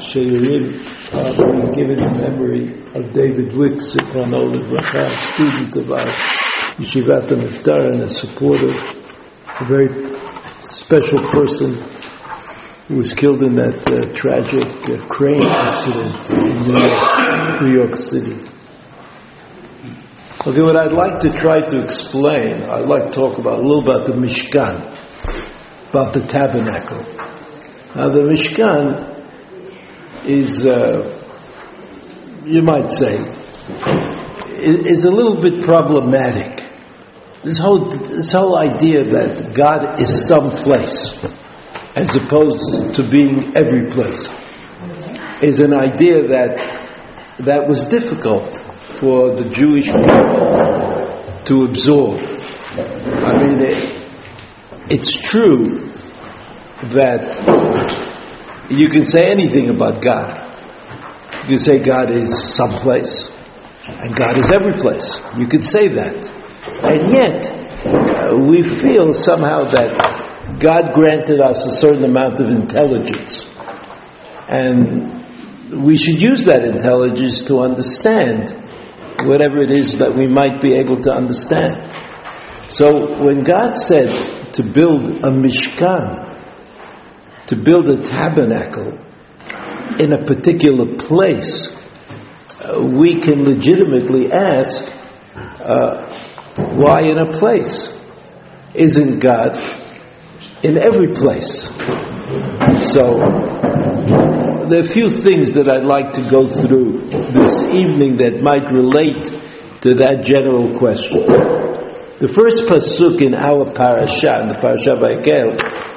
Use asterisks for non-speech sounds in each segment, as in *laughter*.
Shiurim are being given in memory of David Wicks, Livracha, student of our Yeshivat Miftar and a supporter, a very special person who was killed in that uh, tragic uh, crane accident in New York, New York City. Okay, what I'd like to try to explain, I'd like to talk about a little about the Mishkan, about the tabernacle. Now, the Mishkan is, uh, you might say, is a little bit problematic. This whole, this whole idea that God is someplace as opposed to being every place is an idea that, that was difficult for the Jewish people to absorb. I mean, it, it's true that you can say anything about God. You can say God is someplace, and God is every place. You could say that. And yet, uh, we feel somehow that God granted us a certain amount of intelligence. And we should use that intelligence to understand whatever it is that we might be able to understand. So when God said to build a Mishkan, to build a tabernacle in a particular place, uh, we can legitimately ask, uh, why in a place? Isn't God in every place? So, there are a few things that I'd like to go through this evening that might relate to that general question. The first pasuk in our parasha, in the parasha Vayakel,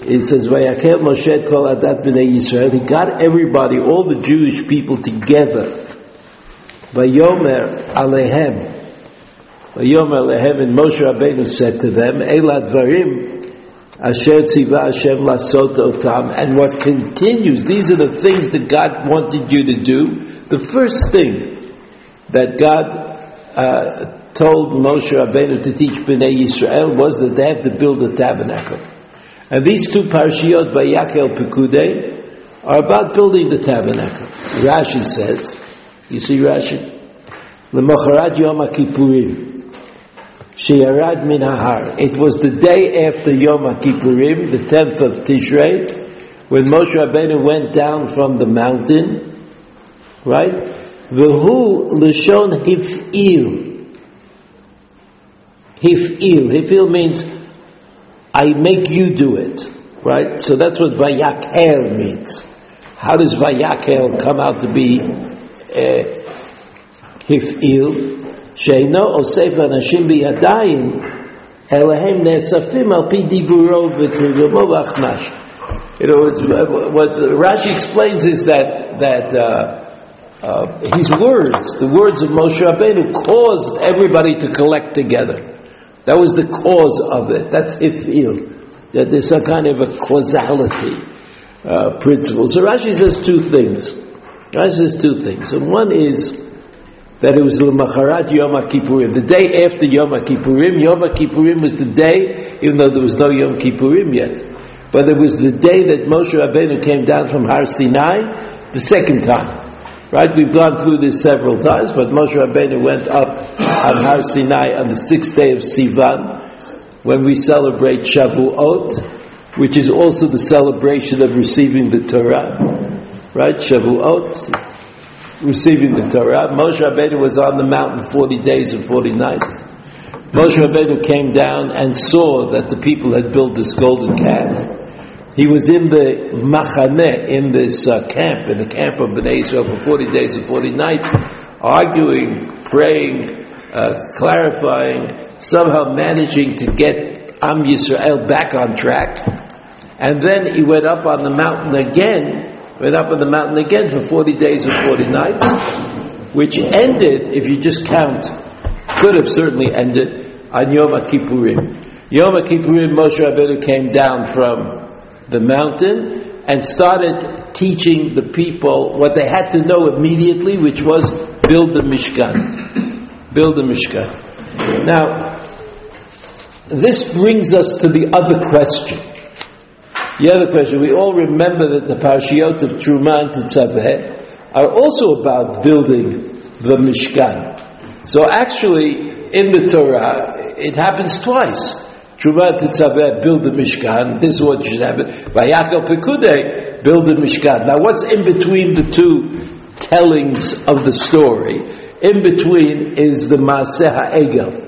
it says, Vayakel Moshe kol adat b'nei Yisrael. He got everybody, all the Jewish people together. Vayomer alehem. Vayomer alehem, and Moshe Rabbeinu said to them, Elad varim asher tziva Hashem lasot otam. And what continues, these are the things that God wanted you to do. The first thing that God uh, told Moshe Rabbeinu to teach Bnei Yisrael was that they had to build a tabernacle. And these two parshiyot by Vayakel Pekude, are about building the tabernacle. Rashi says, you see Rashi? L'mocharat Yom HaKippurim, Sheyarad min hahar. It was the day after Yom HaKippurim, the 10th of Tishrei, when Moshe Rabbeinu went down from the mountain, right? V'hu l'shon hif'il. Hif'il. Hif'il means I make you do it, right? So that's what vayakel means. How does vayakel come out to be uh, hif'il? Sheino osef anashim biyadayim elahem ne'esafim al pi diburo v'tirgomo v'achmash. You know, what Rashi explains is that that uh, uh, his words, the words of Moshe Rabbeinu, caused everybody to collect together. That was the cause of it. That's ifil. That there's a kind of a causality uh, principle. So Rashi says two things. Rashi says two things. And one is that it was L'macharat Yom HaKippurim. The day after Yom HaKippurim, Yom HaKippurim was the day, even though there was no Yom Kippurim yet, but it was the day that Moshe Rabbeinu came down from Har Sinai the second time. Right? We've gone through this several times, but Moshe Rabbeinu went up on Har Sinai on the sixth day of Sivan, when we celebrate Shavuot, which is also the celebration of receiving the Torah. Right? Shavuot, receiving the Torah. Moshe Rabbeinu was on the mountain 40 days and 40 nights. Moshe Rabbeinu came down and saw that the people had built this golden calf. He was in the Machane, in this uh, camp, in the camp of Bnei Israel for 40 days and 40 nights, arguing, praying, uh, clarifying, somehow managing to get Am Yisrael back on track. And then he went up on the mountain again, went up on the mountain again for 40 days and 40 nights, which ended, if you just count, could have certainly ended on Yom Kippurim. Yom Kippurim, Moshe Rabbeinu came down from the mountain and started teaching the people what they had to know immediately, which was build the Mishkan. Build the Mishkan. Now, this brings us to the other question. The other question, we all remember that the parashiot of Truma and Tetzaveh are also about building the Mishkan. So actually, in the Torah, it happens twice. Truma Tetzaveh, build the Mishkan. This is what should happen. Vayakal Pekudei, build the Mishkan. Now, what's in between the two tellings of the story? In between is the Maaseh Ha'egel,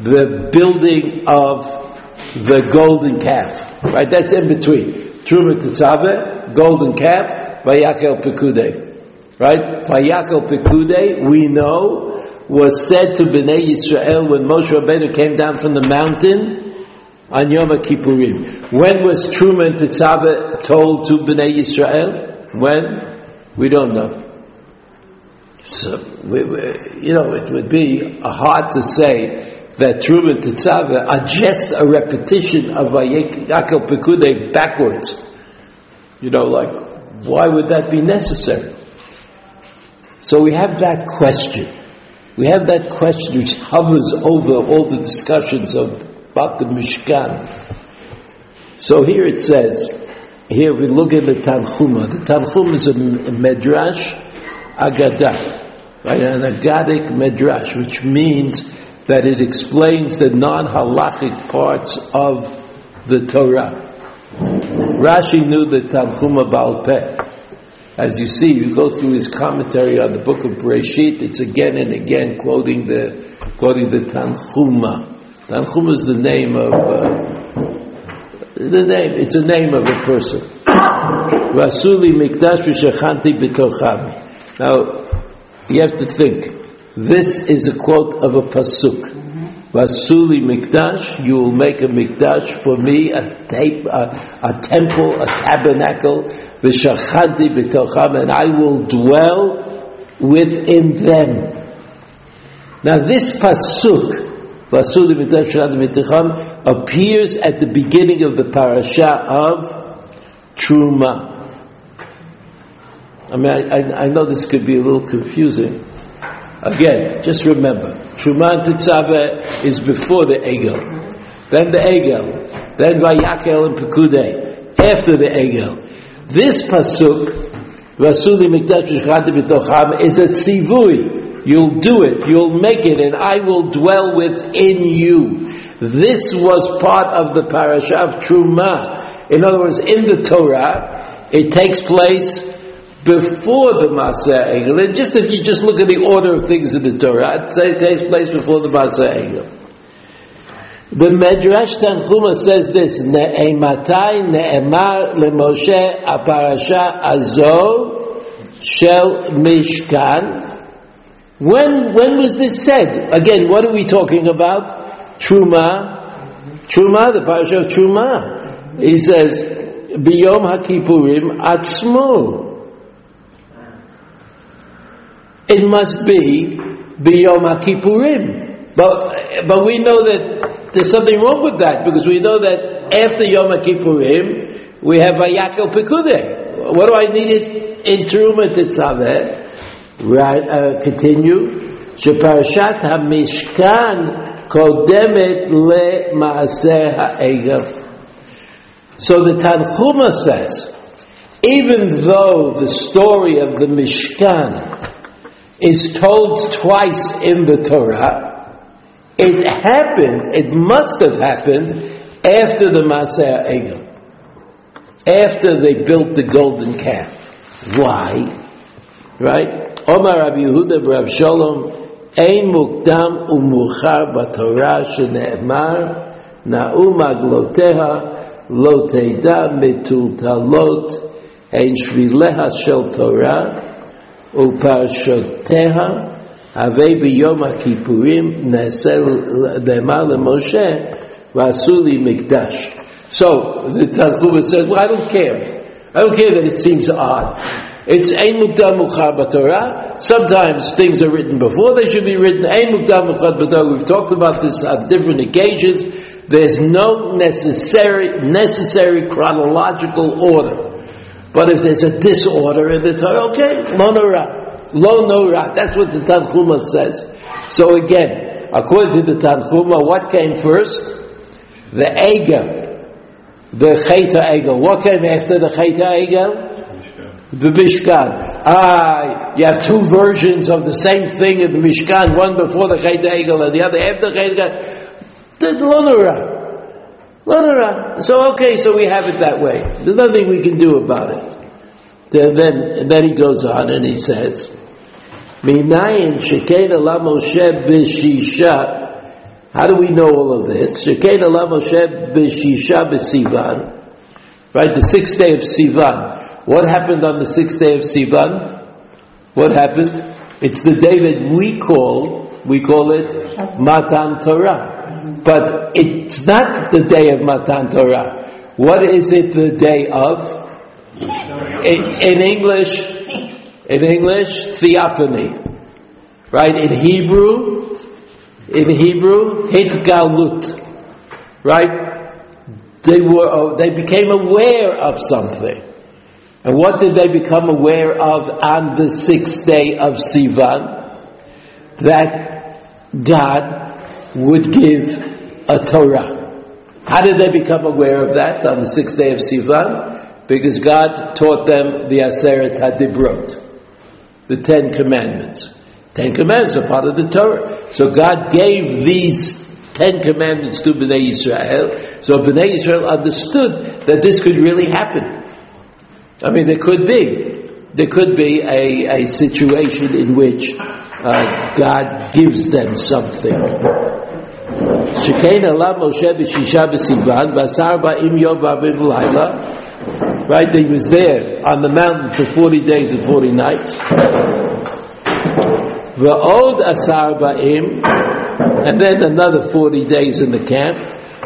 the building of the golden calf. Right? That's in between. Truma Tetzaveh, golden calf, Vayakal Pekudei. Right? Vayakal Pekudei, we know, was said to Bnei Yisrael when Moshe Rabbeinu came down from the mountain on Yom Kippurim. When was Truman Tetzaveh told to Bnei Yisrael? When? We don't know. So, we, we, you know, it would be hard to say that Truman Tetzaveh are just a repetition of Vayakel Pekude backwards. You know, like, why would that be necessary? So we have that question. We have that question which hovers over all the discussions of about the Mishkan. So here it says, here we look at the Tanchuma. The Tanchuma is a, Medrash Agadah, right? An Agadic Medrash, which means that it explains the non-halachic parts of the Torah. Rashi knew the Tanchuma Baal Peh. As you see, you go through his commentary on the book of Breshit, it's again and again quoting the, quoting the Tanchuma. Tanchum is the name of uh, the name. It's a name of a person. *coughs* Rasuli mikdash v'shachanti b'tochami. Now you have to think. This is a quote of a pasuk. Vasuli mikdash, you will make a mikdash for me, a, tape, a, a temple, a tabernacle, v'shachanti b'tocham, and I will dwell within them. Now this pasuk appears at the beginning of the parasha of Truma. I mean, I, I, know this could be a little confusing. Again, just remember, Truma Tetzaveh is before the Egel. Then the Egel. Then Vayakel and Pekudei. After the Egel. This Pasuk, Rasuli Mikdash B'tocham, is a tzivui. You'll do it. You'll make it, and I will dwell within you. This was part of the parasha of Truma. In other words, in the Torah, it takes place before the Maaseh Egel. just if you just look at the order of things in the Torah, it takes place before the Maaseh Egel. The Medrash Tanchuma says this: Ne'ematai ne'emar leMoshe aparasha azo shel Mishkan when, when was this said? Again, what are we talking about? Truma. Truma, the parasha of Truma. He says, Biyom HaKippurim Atzmo. It must be Biyom HaKippurim. But, but we know that there's something wrong with that because we know that after Yom HaKippurim, we have Vayakal Pekudeh. What do I need it in Truma Tetzaveh? Right, uh, continue. שפרשת המשכן קודמת למעשה העגל. So the Tanchuma says, even though the story of the Mishkan is told twice in the Torah, it happened, it must have happened after the Maseh Egel. After they built the golden calf. Why? Right? Omar Rabbi Yehuda Rav Shalom, Ein mukdam umuchar b'Torah shene'emar na'u magloteha lo teida metultalot ein shvileha shel Torah uparshoteha avei b'yom ha'kippurim ne'esel de'emar le'Moshe v'asuli mikdash. So the Tanchuma says, well, I don't care. I don't care that it seems odd. It's Ein Mukdam Torah. Sometimes things are written before they should be written. Ein Mukdam Torah. We've talked about this on different occasions. There's no necessary, necessary chronological order. But if there's a disorder in the Torah, okay, lo nora. Lo nora. That's what the Tanchuma says. So again, according to the Tanchuma, what came first? The Ega. The Cheta Egel. What came after the Cheta Egel? The Mishkan. Ah, you have two versions of the same thing in the Mishkan, one before the Cheta Egel and the other after the Cheta Egel. Lonora. So okay, so we have it that way. There's nothing we can do about it. Then, then, then he goes on and he says, Minayin shekena la Moshe b'shisha. How do we know all of this? Shekena la Moshe b'shisha b'sivan. Right, the sixth day of Sivan. What happened on the sixth day of Sivan? What happened? It's the day that we call, we call it Matan Torah. But it's not the day of Matan Torah. What is it the day of? In, in English, in English, theophany. Right? In Hebrew, in Hebrew, hitgalut. Right? They were, uh, they became aware of something. And what did they become aware of on the sixth day of Sivan? That God would give a Torah. How did they become aware of that on the sixth day of Sivan? Because God taught them the Aseret HaDibrot, the Ten Commandments. Ten Commandments are part of the Torah. So God gave these Ten Commandments to Bnei Israel. So Bnei Israel understood that this could really happen. I mean, there could be. There could be a, a situation in which uh, God gives them something. Right, he was there on the mountain for 40 days and 40 nights. V'od asar ba'im, and then another 40 days in the camp.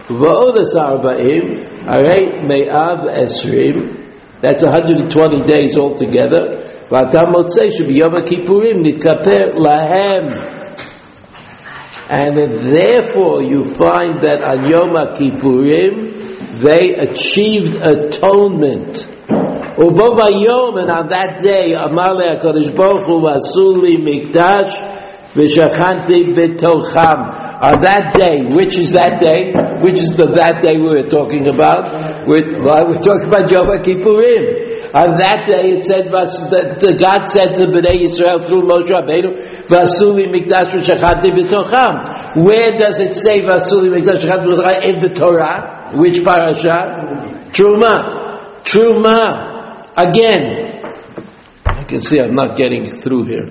V'od asar ba'im, arei me'av esrim, that's 120 days altogether. And therefore you find that on Yom Kippurim, they achieved atonement. Ubobayom, and on that day, Amale HaKadosh Baruch Hu Vasuli Mikdash V'shachanti B'tocham. On that day, which is that day? Which is the that day we were talking about? We're, we're talking about Yom Kippurim. On that day, it said that the God said to the Bnei Yisrael through Moshe Rabbeinu, "Vasuli mikdash v'shachanti b'tocham." Where does it say "Vasuli mikdash v'shachanti b'tocham" in the Torah? Which parasha? Truma. Truma. Again, I can see I'm not getting through here.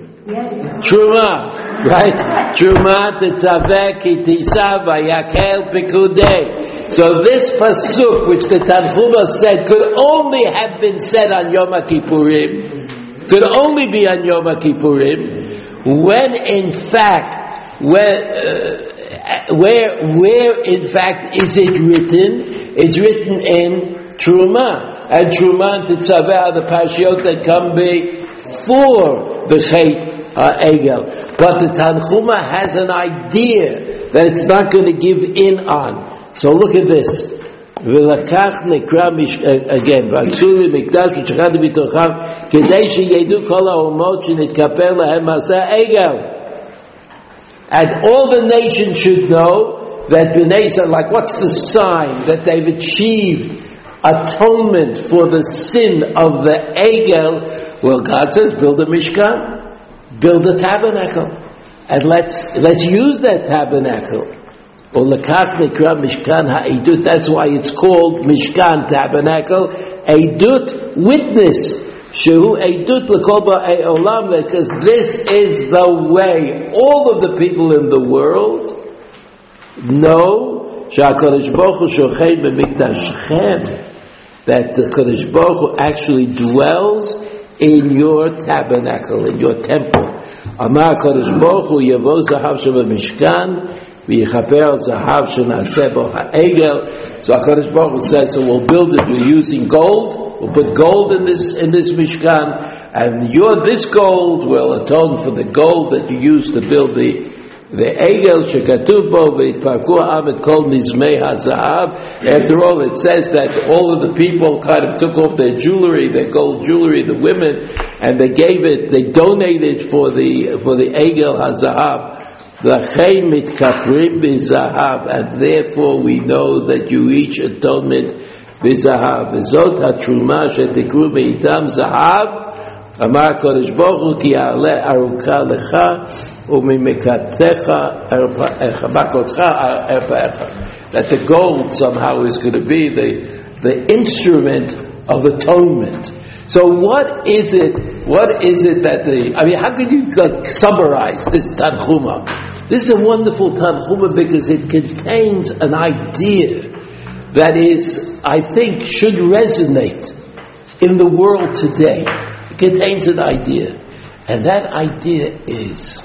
Truma, right? *laughs* Truma tetzaveh kitisa vayakel pikudei. So this pasuk, which the Tanchuma said, could only have been said on Yom Kippurim, could only be on Yom Kippurim, when in fact, where, uh, where, where in fact is it written? It's written in Truma. And Truma and Tetzaveh are the Pashiot that come before the Chait uh, Egel. But the Tanchuma has an idea that it's not going to give in on. So look at this. ולקח נקרא מש... again, ועשו לי מקדש ושכנתי בתוכם כדי שידעו כל האומות שנתכפר להם מעשה עגל. And all the nations should know that Bnei Israel, like what's the sign that they've achieved atonement for the sin of the Egel? Well, God says, build a Mishkan, build a tabernacle, and let's, let's use that tabernacle. That's why it's called Mishkan Tabernacle, Edut, witness. Shehu Edut L'Kolba Olam, because this is the way all of the people in the world know Sha'akadosh Baruch Hu Shochei B'Mikdash that the Kadosh Baruch Hu actually dwells in your tabernacle, in your temple. Amar Kadosh Baruch Hu Yavo Zahav Sheva Mishkan V'yichaper Zahav Shenaseh Bo Ha'egel So HaKadosh Baruch Hu says, so we'll build it, we're using gold, we'll put gold in this, in this Mishkan, and your, this gold will atone for the gold that you used to build the, the Egel shekatuv bo v'itparku amit kol nizmei hazahav. After all, it says that all of the people kind of took off their jewelry, their gold jewelry, the women, and they gave it, they donated for the for the Egel hazahav. L'chein mitkaprim b'zahav, and therefore we know that you reach atonement וזהב, וזאת התרומה שתקרו מאיתם זהב, אמר הקדוש ברוך הוא כי יעלה ארוכה לך וממקדתך מכותך ארפאך. That the gold somehow is going to be the, the instrument of atonement. So what is it, what is it that the, I mean, how could you summarize this Tanchuma? This is a wonderful Tanchuma because it contains an idea that is, I think, should resonate in the world today. Contains an idea. And that idea is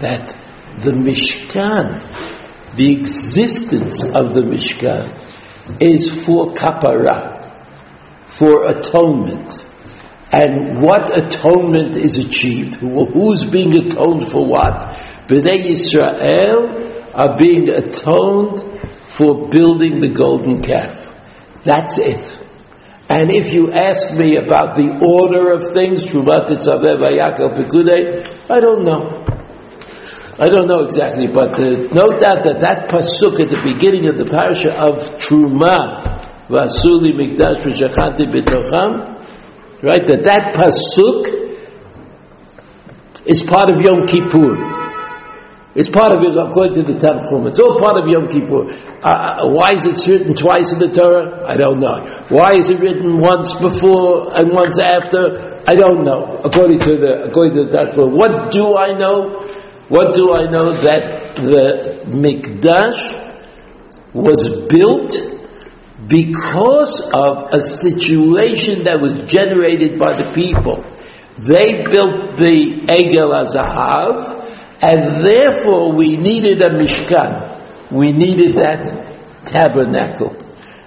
that the Mishkan, the existence of the Mishkan, is for kapara, for atonement. And what atonement is achieved? Who's being atoned for what? Bnei Yisrael are being atoned for building the golden calf. That's it. And if you ask me about the order of things, Trumat I don't know. I don't know exactly, but uh, note that, that that pasuk at the beginning of the parasha of Truma, Vasuli Mikdash V'Shachanti B'Tocham, right, that that pasuk is part of Yom Kippur. It's part of it according to the Tanchum. It's all part of Yom Kippur. Uh, uh, why is it written twice in the Torah? I don't know. Why is it written once before and once after? I don't know. According to the according to the Tanchum. What do I know? What do I know? That the Mikdash was built because of a situation that was generated by the people. They built the Egel Azahav, and therefore we needed a Mishkan. We needed that tabernacle.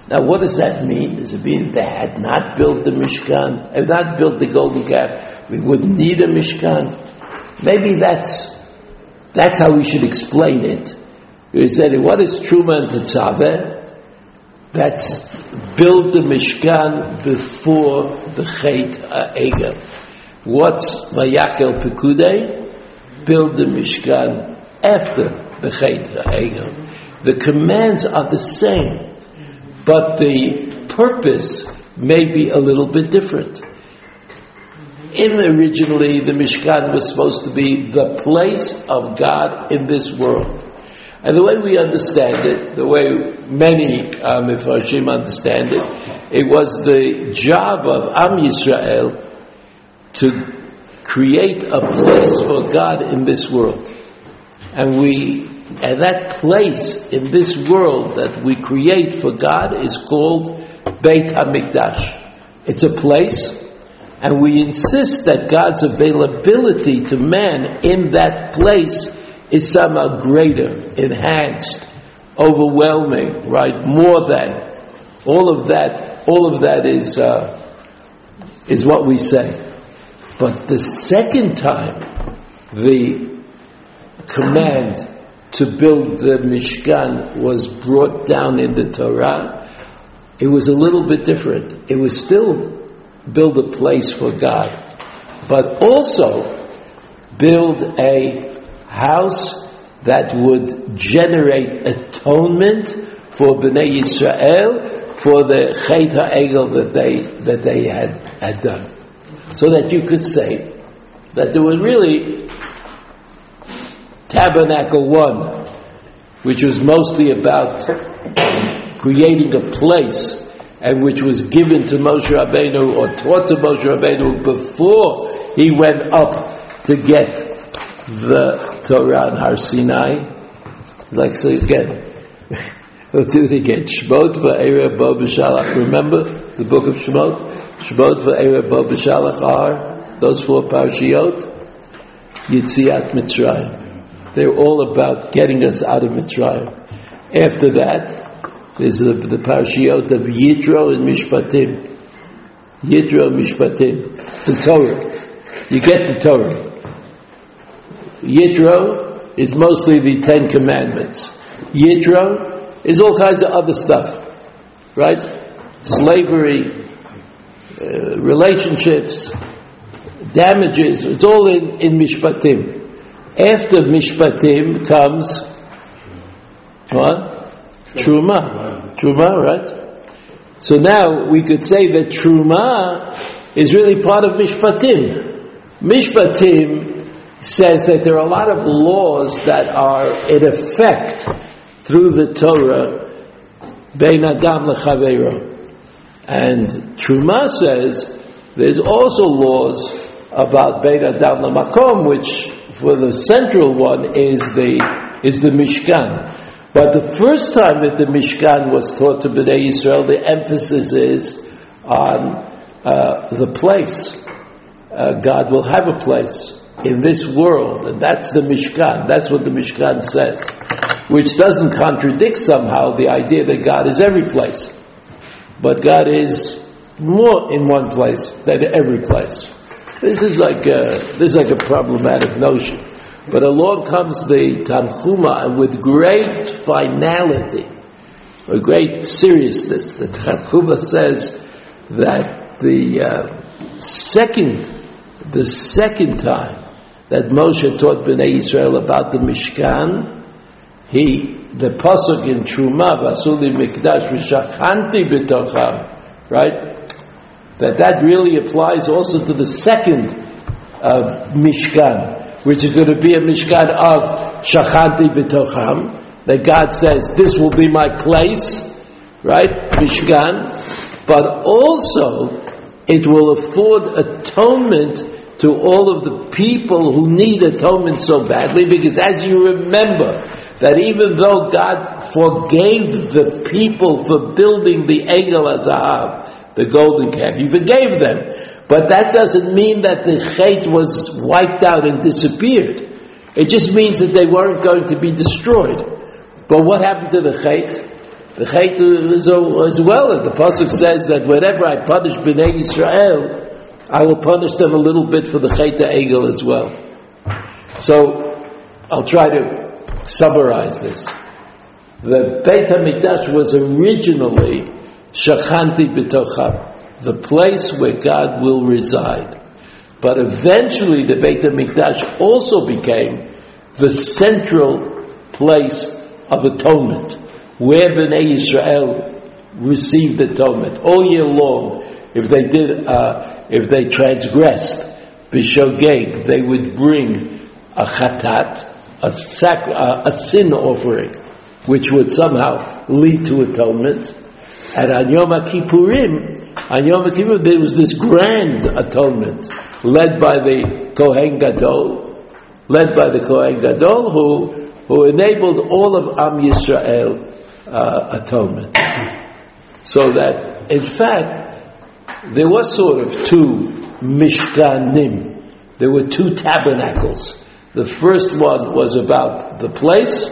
Now what does that mean? Does it mean they had not built the Mishkan, had not built the golden calf, we wouldn't need a Mishkan? Maybe that's, that's how we should explain it. We said, what is Truma and Tetzaveh? That's build the Mishkan before the Chet Ha'egel. What's Vayakel Pekudei? Build the Mishkan after the Chet Ha'egel. The commands are the same, but the purpose may be a little bit different. In originally, the Mishkan was supposed to be the place of God in this world. And the way we understand it, the way many um, understand it, it was the job of Am Yisrael to create a place for God in this world. And we, and that place in this world that we create for God is called Beit HaMikdash. It's a place, and we insist that God's availability to man in that place is somehow greater, enhanced, overwhelming, right? More than. All of that, all of that is, uh, is what we say. But the second time, the command to build the Mishkan was brought down in the Torah, it was a little bit different. It was still build a place for God, but also build a house that would generate atonement for Bnei Yisrael for the Chet HaEgel that they, that they had, had done so that you could say that there was really Tabernacle 1, which was mostly about creating a place and which was given to Moshe Rabbeinu or taught to Moshe Rabbeinu before he went up to get the Torah on Har Sinai. Like so again. *laughs* We'll do it again. Shmot va'era bo b'shalach. Remember the book of Shmot? Shmot v'Erev Bo are those four parashiyot, Yitziat Mitzrayim. They're all about getting us out of Mitzrayim. After that, there's the, the parashiyot of Yitro and Mishpatim. Yitro and Mishpatim. The Torah. You get the Torah. Yitro is mostly the Ten Commandments. Yitro is all kinds of other stuff. Right? Slavery, uh, relationships, damages, it's all in, in Mishpatim. After Mishpatim comes what? Truma. Truma, right? So now we could say that Truma is really part of Mishpatim. Mishpatim says that there are a lot of laws that are in effect through the Torah, Bein Adam Lechaveiro. And Truma says there's also laws about Bein Adam Lemakom, which for the central one is the is the Mishkan. But the first time that the Mishkan was taught to Bnei Israel, the emphasis is on uh, the place. Uh, God will have a place in this world, and that's the Mishkan. That's what the Mishkan says, which doesn't contradict somehow the idea that God is every place. But God is more in one place than every place. This is like a, this is like a problematic notion. But along comes the Tanchuma, with great finality, or great seriousness, the Tanchuma says that the uh, second, the second time that Moshe taught Bnei Israel about the Mishkan, he, the pasuk in Truma, Vasuli Mikdash V'Shachanti B'Tocham, right? That that really applies also to the second uh, Mishkan, which is going to be a Mishkan of Shachanti B'Tocham, that God says, this will be my place, right? Mishkan, but also it will afford atonement to all of the people who need atonement so badly because as you remember that even though God forgave the people for building the Egel Azahav, the golden calf, He forgave them. But that doesn't mean that the Chait was wiped out and disappeared. It just means that they weren't going to be destroyed. But what happened to the Chait? The Chait is as well. The Pasuk says that whenever I punish Bnei Israel, I will punish them a little bit for the Chayta Egel as well. So, I'll try to summarize this. The Beit HaMikdash was originally Shachanti B'tocham, the place where God will reside. But eventually the Beit HaMikdash also became the central place of atonement, where Bnei Israel received atonement all year long. If they did uh, if they transgressed bishogeg, they would bring a chatat, a, sac, a, a sin offering, which would somehow lead to atonement. And on Yom Kippurim, Yom there was this grand atonement led by the Kohen Gadol, led by the Kohen Gadol, who who enabled all of Am Yisrael uh, atonement. So that, in fact, there was sort of two mishkanim. There were two tabernacles. The first one was about the place,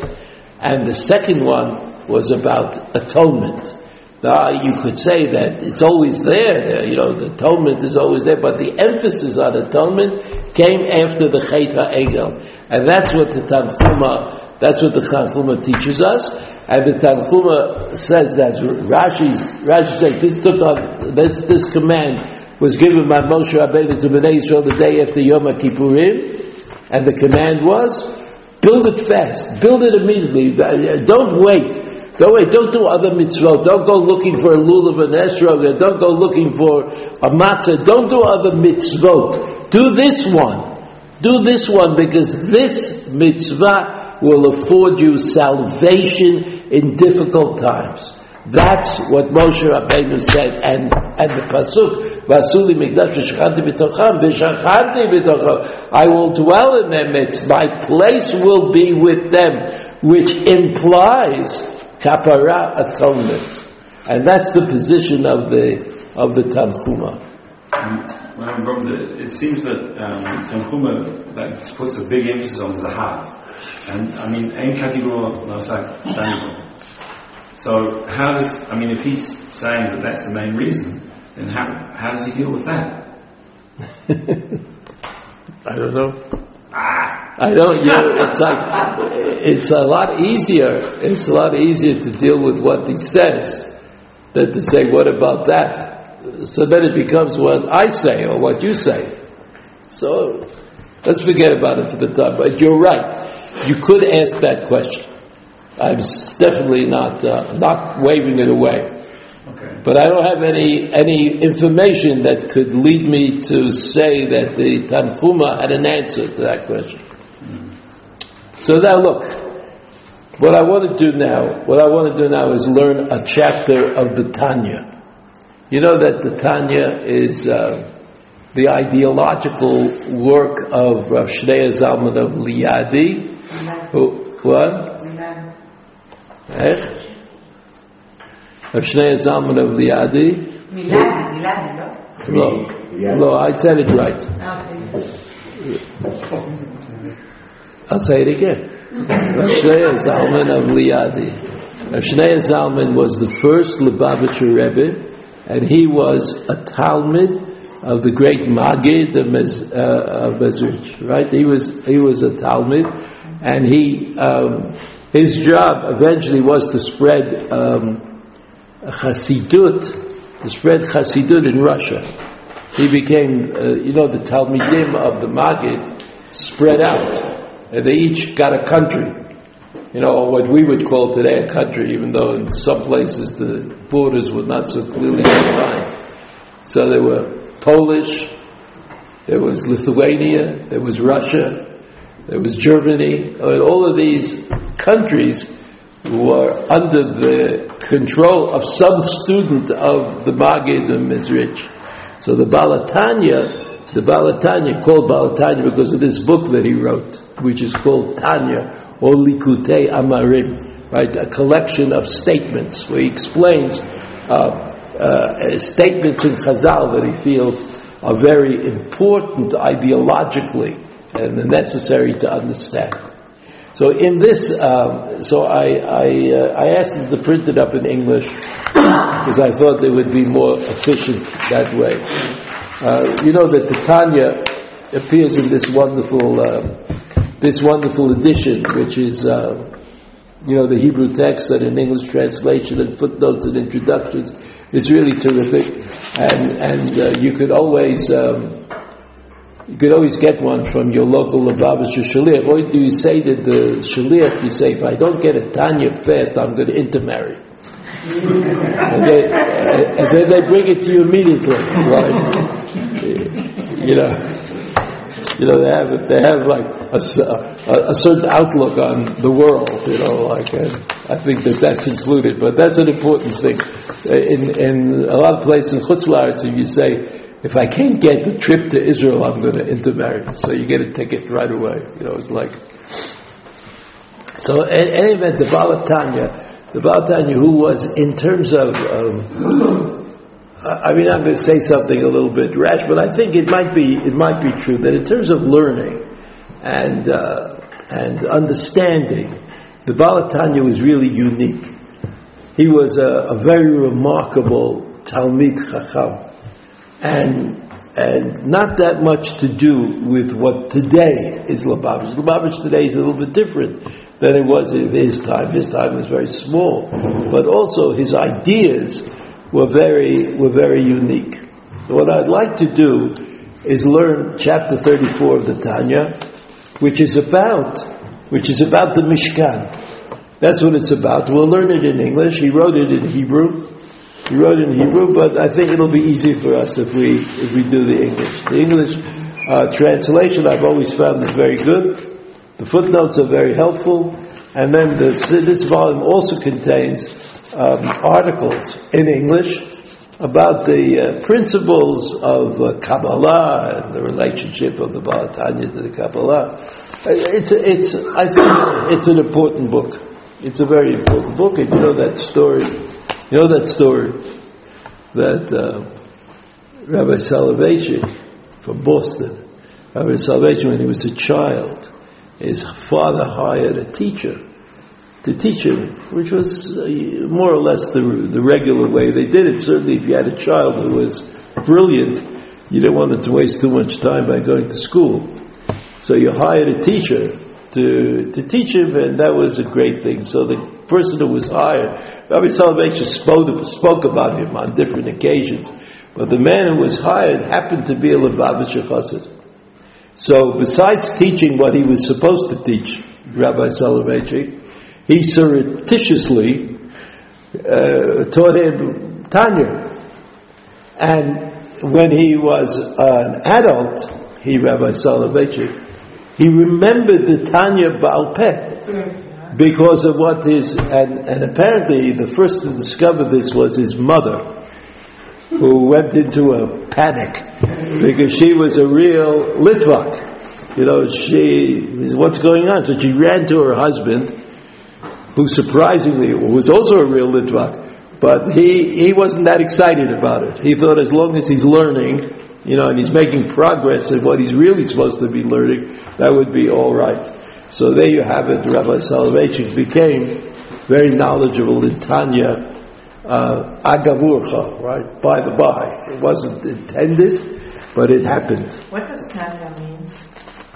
and the second one was about atonement. Now, you could say that it's always there, uh, you know, the atonement is always there, but the emphasis on atonement came after the Chet Egel. And that's what the Tanchuma that's what the Tanchuma teaches us, and the Tanchuma says that Rashi's Rashi says this this this command was given by Moshe Rabbeinu to Bnei Israel the day after Yom Kippurim, and the command was build it fast, build it immediately, don't wait. Don't wait, don't do other mitzvot. Don't go looking for a lulav and esrog. Don't go looking for a matzah. Don't do other mitzvot. Do this one. Do this one because this mitzvah will afford you salvation in difficult times. That's what Moshe Rabbeinu said, and and the pasuk Vasuli Mikdash V'Shachanti B'Tocham V'Shachanti B'Tocham. I will dwell in their midst. My place will be with them, which implies kapara atonement, and that's the position of the of the Tanchuma. Well, it seems that um, like, puts a big emphasis on Zahav. And I mean, Ein Katigor Nosak So how does, I mean, if he's saying that that's the main reason, then how, how does he deal with that? *laughs* I don't know. Ah. I don't, you know, it's like, it's a lot easier, it's a lot easier to deal with what he says than to say, what about that? So then it becomes what I say or what you say. So let's forget about it for the time. But you're right. You could ask that question. I'm definitely not uh, not waving it away. Okay. But I don't have any, any information that could lead me to say that the Tanchuma had an answer to that question. So now look, what I want to do now, what I want to do now is learn a chapter of the Tanya. You know that the Tanya is uh, the ideological work of Rav Shneur Zalman of Liadi. Who, what? Eh? Rav Shneur Zalman of Liadi. Miladi, no? No, I said it right. Okay. I'll say it again. Rav Shneur Zalman of Liadi. Rav Shneur Zalman was the first Lubavitcher Rebbe, and he was a Talmid of the great Magid of, Mez, uh, of Mezrich, right? He was, he was a Talmid, and he, um, his job eventually was to spread um, to spread Chassidut in Russia. He became, uh, you know, the Talmidim of the Magid spread out. And they each got a country. You know, what we would call today a country, even though in some places the borders were not so clearly defined. So there were Polish, there was Lithuania, there was Russia, there was Germany. I mean, all of these countries were under the control of some student of the Magid and Mezrich. So the Balatanya, the Balatanya, called Balatanya because of this book that he wrote, which is called Tanya or Likutei Amarim, right? A collection of statements where he explains uh, uh, statements in Chazal that he feels are very important ideologically and necessary to understand. So in this, um, so I I, uh, I asked them to print it up in English because I thought it would be more efficient that way. Uh, you know that the Tanya appears in this wonderful um, this wonderful edition, which is. Uh, you know, the Hebrew text and an English translation and footnotes and introductions. It's really terrific. And, and uh, you could always, um, you could always get one from your local Lubavitcher Shaliach. Or do you say to the Shaliach, you say, if I don't get a Tanya fast, I'm going to intermarry. and, they, and then they bring it to you immediately, right? You know, you know, they have they have like a, a, a, certain outlook on the world, you know, like, I think that that's included, but that's an important thing. In, in a lot of places in Chutzlaritz, if you say, if I can't get the trip to Israel, I'm going to intermarry. So you get a ticket right away, you know, it's like. So, in any event, the Balatanya, the Balatanya, who was, in terms of, um, I mean, I'm going to say something a little bit rash, but I think it might be it might be true that in terms of learning and uh, and understanding, the Balatanya was really unique. He was a, a very remarkable Talmid Chacham, and and not that much to do with what today is Lubavitch. Lubavitch today is a little bit different than it was in his time. His time was very small, but also his ideas were very, were very unique. What I'd like to do is learn chapter 34 of the Tanya, which is about, which is about the Mishkan. That's what it's about. We'll learn it in English. He wrote it in Hebrew. He wrote in Hebrew, but I think it'll be easier for us if we, if we do the English. The English uh, translation I've always found is very good. The footnotes are very helpful. And then this, this volume also contains um, articles in English about the uh, principles of uh, Kabbalah and the relationship of the Balatanya to the Kabbalah. It's, it's, I think it's an important book. It's a very important book, and you know that story. You know that story that uh, Rabbi Soloveitchik from Boston, Rabbi Soloveitchik, when he was a child, his father hired a teacher to teach him, which was uh, more or less the, the regular way they did it. Certainly, if you had a child who was brilliant, you didn't want him to waste too much time by going to school. So you hired a teacher to, to teach him, and that was a great thing. So the person who was hired, Rabbi Soloveitchik spoke, spoke about him on different occasions, but the man who was hired happened to be a Lubavitcher Chassid. So besides teaching what he was supposed to teach, Rabbi Soloveitchik, he surreptitiously uh, taught him Tanya. And when he was an adult, he, Rabbi Soloveitchik, he remembered the Tanya Baal Peh because of what his, and, and apparently the first to discover this was his mother who went into a panic because she was a real Litvak. You know, she, what's going on? So she ran to her husband, who surprisingly was also a real Litvak, but he, he wasn't that excited about it. He thought as long as he's learning, you know, and he's making progress in what he's really supposed to be learning, that would be all right. So there you have it. Rabbi Soloveitchik became very knowledgeable in Tanya, uh, agavurcha, right? By the by. It wasn't intended, but it happened. What does Tanya mean?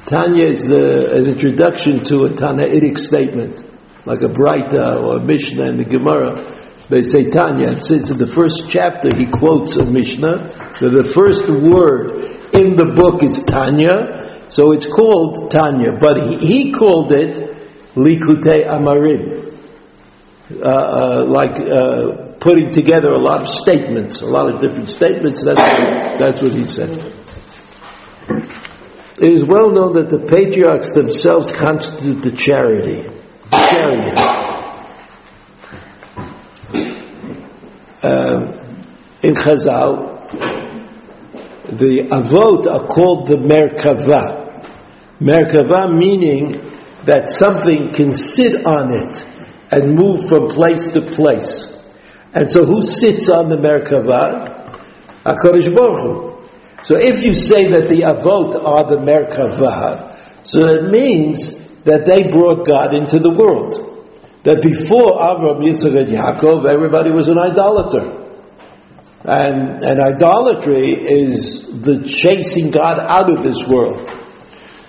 Tanya is the an introduction to a Tanaitic statement, like a Braita or a Mishnah in the Gemara. They say Tanya. And since in the first chapter he quotes a Mishnah, that the first word in the book is Tanya, so it's called Tanya. But he, he called it Likutei Amarim, uh, uh, like uh, putting together a lot of statements, a lot of different statements. That's what, that's what he said. It is well known that the patriarchs themselves constitute the charity. The charity. Uh, in Chazal, the avot are called the merkava. Merkava meaning that something can sit on it and move from place to place. And so who sits on the Merkavah? HaKadosh Baruch Hu. So if you say that the Avot are the Merkavah, so that means that they brought God into the world. That before Avram, Yitzchak, and Yaakov, everybody was an idolater. And, and idolatry is the chasing God out of this world.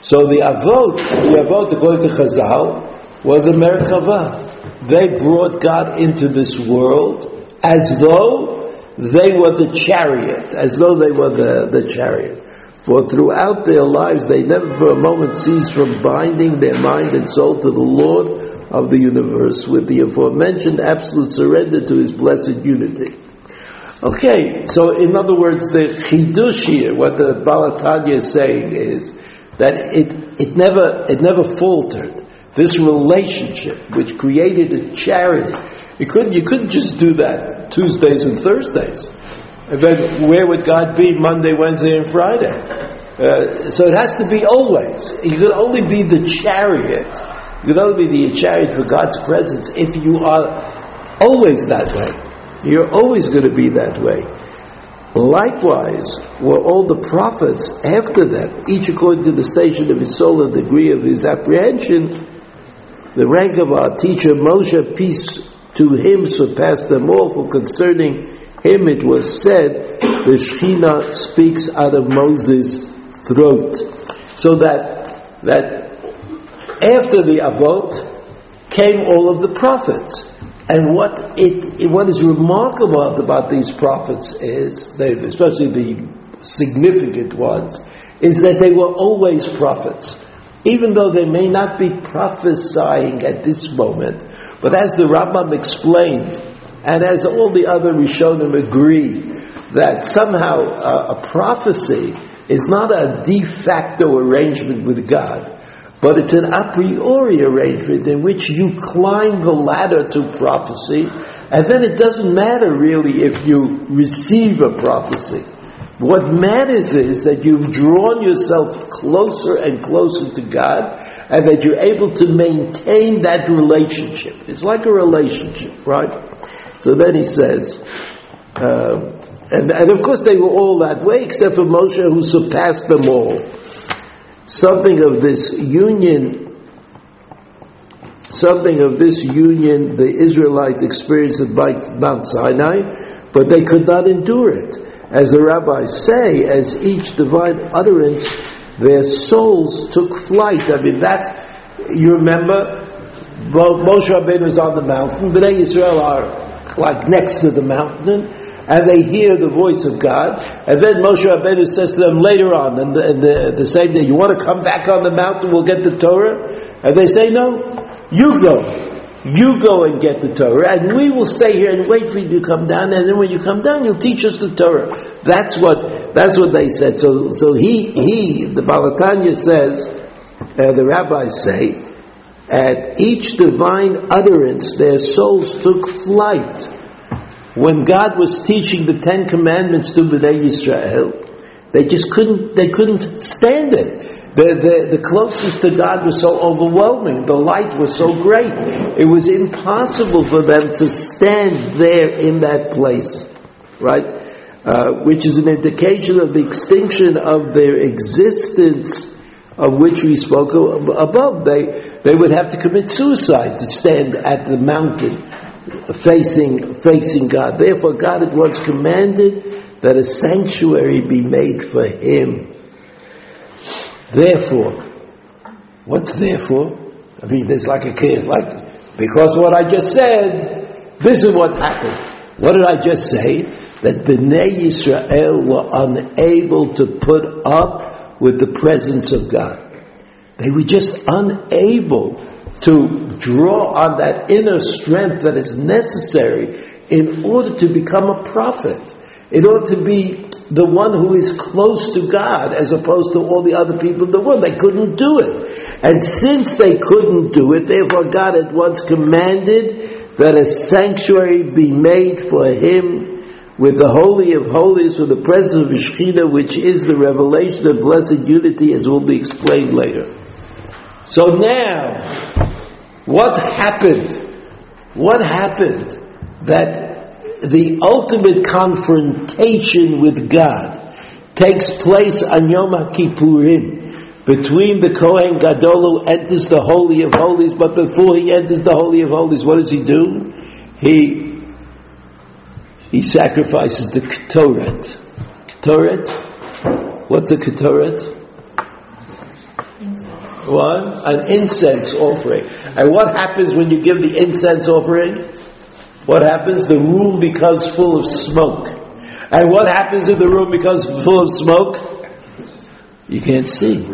So the Avot, the Avot, according to Chazal, were the Merkavah. They brought God into this world as though they were the chariot, as though they were the, the chariot. For throughout their lives, they never for a moment ceased from binding their mind and soul to the Lord of the universe with the aforementioned absolute surrender to His blessed unity. Okay, so in other words, the chidush here, what the Baal HaTanya is saying is that it, it never, it never faltered this relationship which created a charity. You couldn't, you couldn't just do that Tuesdays and Thursdays. And then where would God be Monday, Wednesday, and Friday? Uh, so it has to be always. You can only be the chariot. You can only be the chariot for God's presence if you are always that way. You're always going to be that way. Likewise, were all the prophets after that, each according to the station of his soul and degree of his apprehension, the rank of our teacher Moshe, peace to him, surpassed them all, for concerning him it was said, the Shekhinah speaks out of Moses' throat. So that, that after the Avot came all of the prophets. And what it, what is remarkable about these prophets is, they, especially the significant ones, is that they were always prophets even though they may not be prophesying at this moment. But as the Rambam explained, and as all the other Rishonim agree, that somehow uh, a prophecy is not a de facto arrangement with God, but it's an a priori arrangement in which you climb the ladder to prophecy, and then it doesn't matter really if you receive a prophecy. What matters is that you've drawn yourself closer and closer to God and that you're able to maintain that relationship. It's like a relationship, right? So then he says, uh, and, and of course they were all that way except for Moshe who surpassed them all. Something of this union, something of this union the Israelites experienced at Mount Sinai, but they could not endure it. As the rabbis say, as each divine utterance, their souls took flight. I mean, that, you remember, Moshe Rabbeinu is on the mountain, Bnei Israel are like next to the mountain, and they hear the voice of God, and then Moshe Rabbeinu says to them later on, and the, the, the same day, you want to come back on the mountain, we'll get the Torah? And they say, no, you go. You go and get the Torah, and we will stay here and wait for you to come down. And then when you come down, you'll teach us the Torah. That's what that's what they said. So so he he the Baal HaTanya says, uh, the rabbis say, at each divine utterance, their souls took flight. When God was teaching the Ten Commandments to Bnei Israel, they just couldn't, they couldn't stand it. The, the, the closest to God was so overwhelming. The light was so great. It was impossible for them to stand there in that place. Right? Uh, which is an indication of the extinction of their existence of which we spoke above. They, they would have to commit suicide to stand at the mountain facing, facing God. Therefore, God had once commanded that a sanctuary be made for him. Therefore, what's therefore? I mean, there's like a kid, like, because what I just said, this is what happened. What did I just say? That Bnei Israel were unable to put up with the presence of God. They were just unable to draw on that inner strength that is necessary in order to become a prophet. It ought to be the one who is close to God as opposed to all the other people in the world. They couldn't do it. And since they couldn't do it, therefore God had once commanded that a sanctuary be made for him with the Holy of Holies, with the presence of Shekhinah, which is the revelation of blessed unity, as will be explained later. So now, what happened? What happened that the ultimate confrontation with God takes place on Yom Kippurim between the Kohen Gadol who enters the Holy of Holies, but before he enters the Holy of Holies, what does he do? He he sacrifices the Ketoret. Ketoret? What's a Ketoret? What? An incense offering. And what happens when you give the incense offering? What happens? The room becomes full of smoke. And what happens if the room becomes full of smoke? You can't see.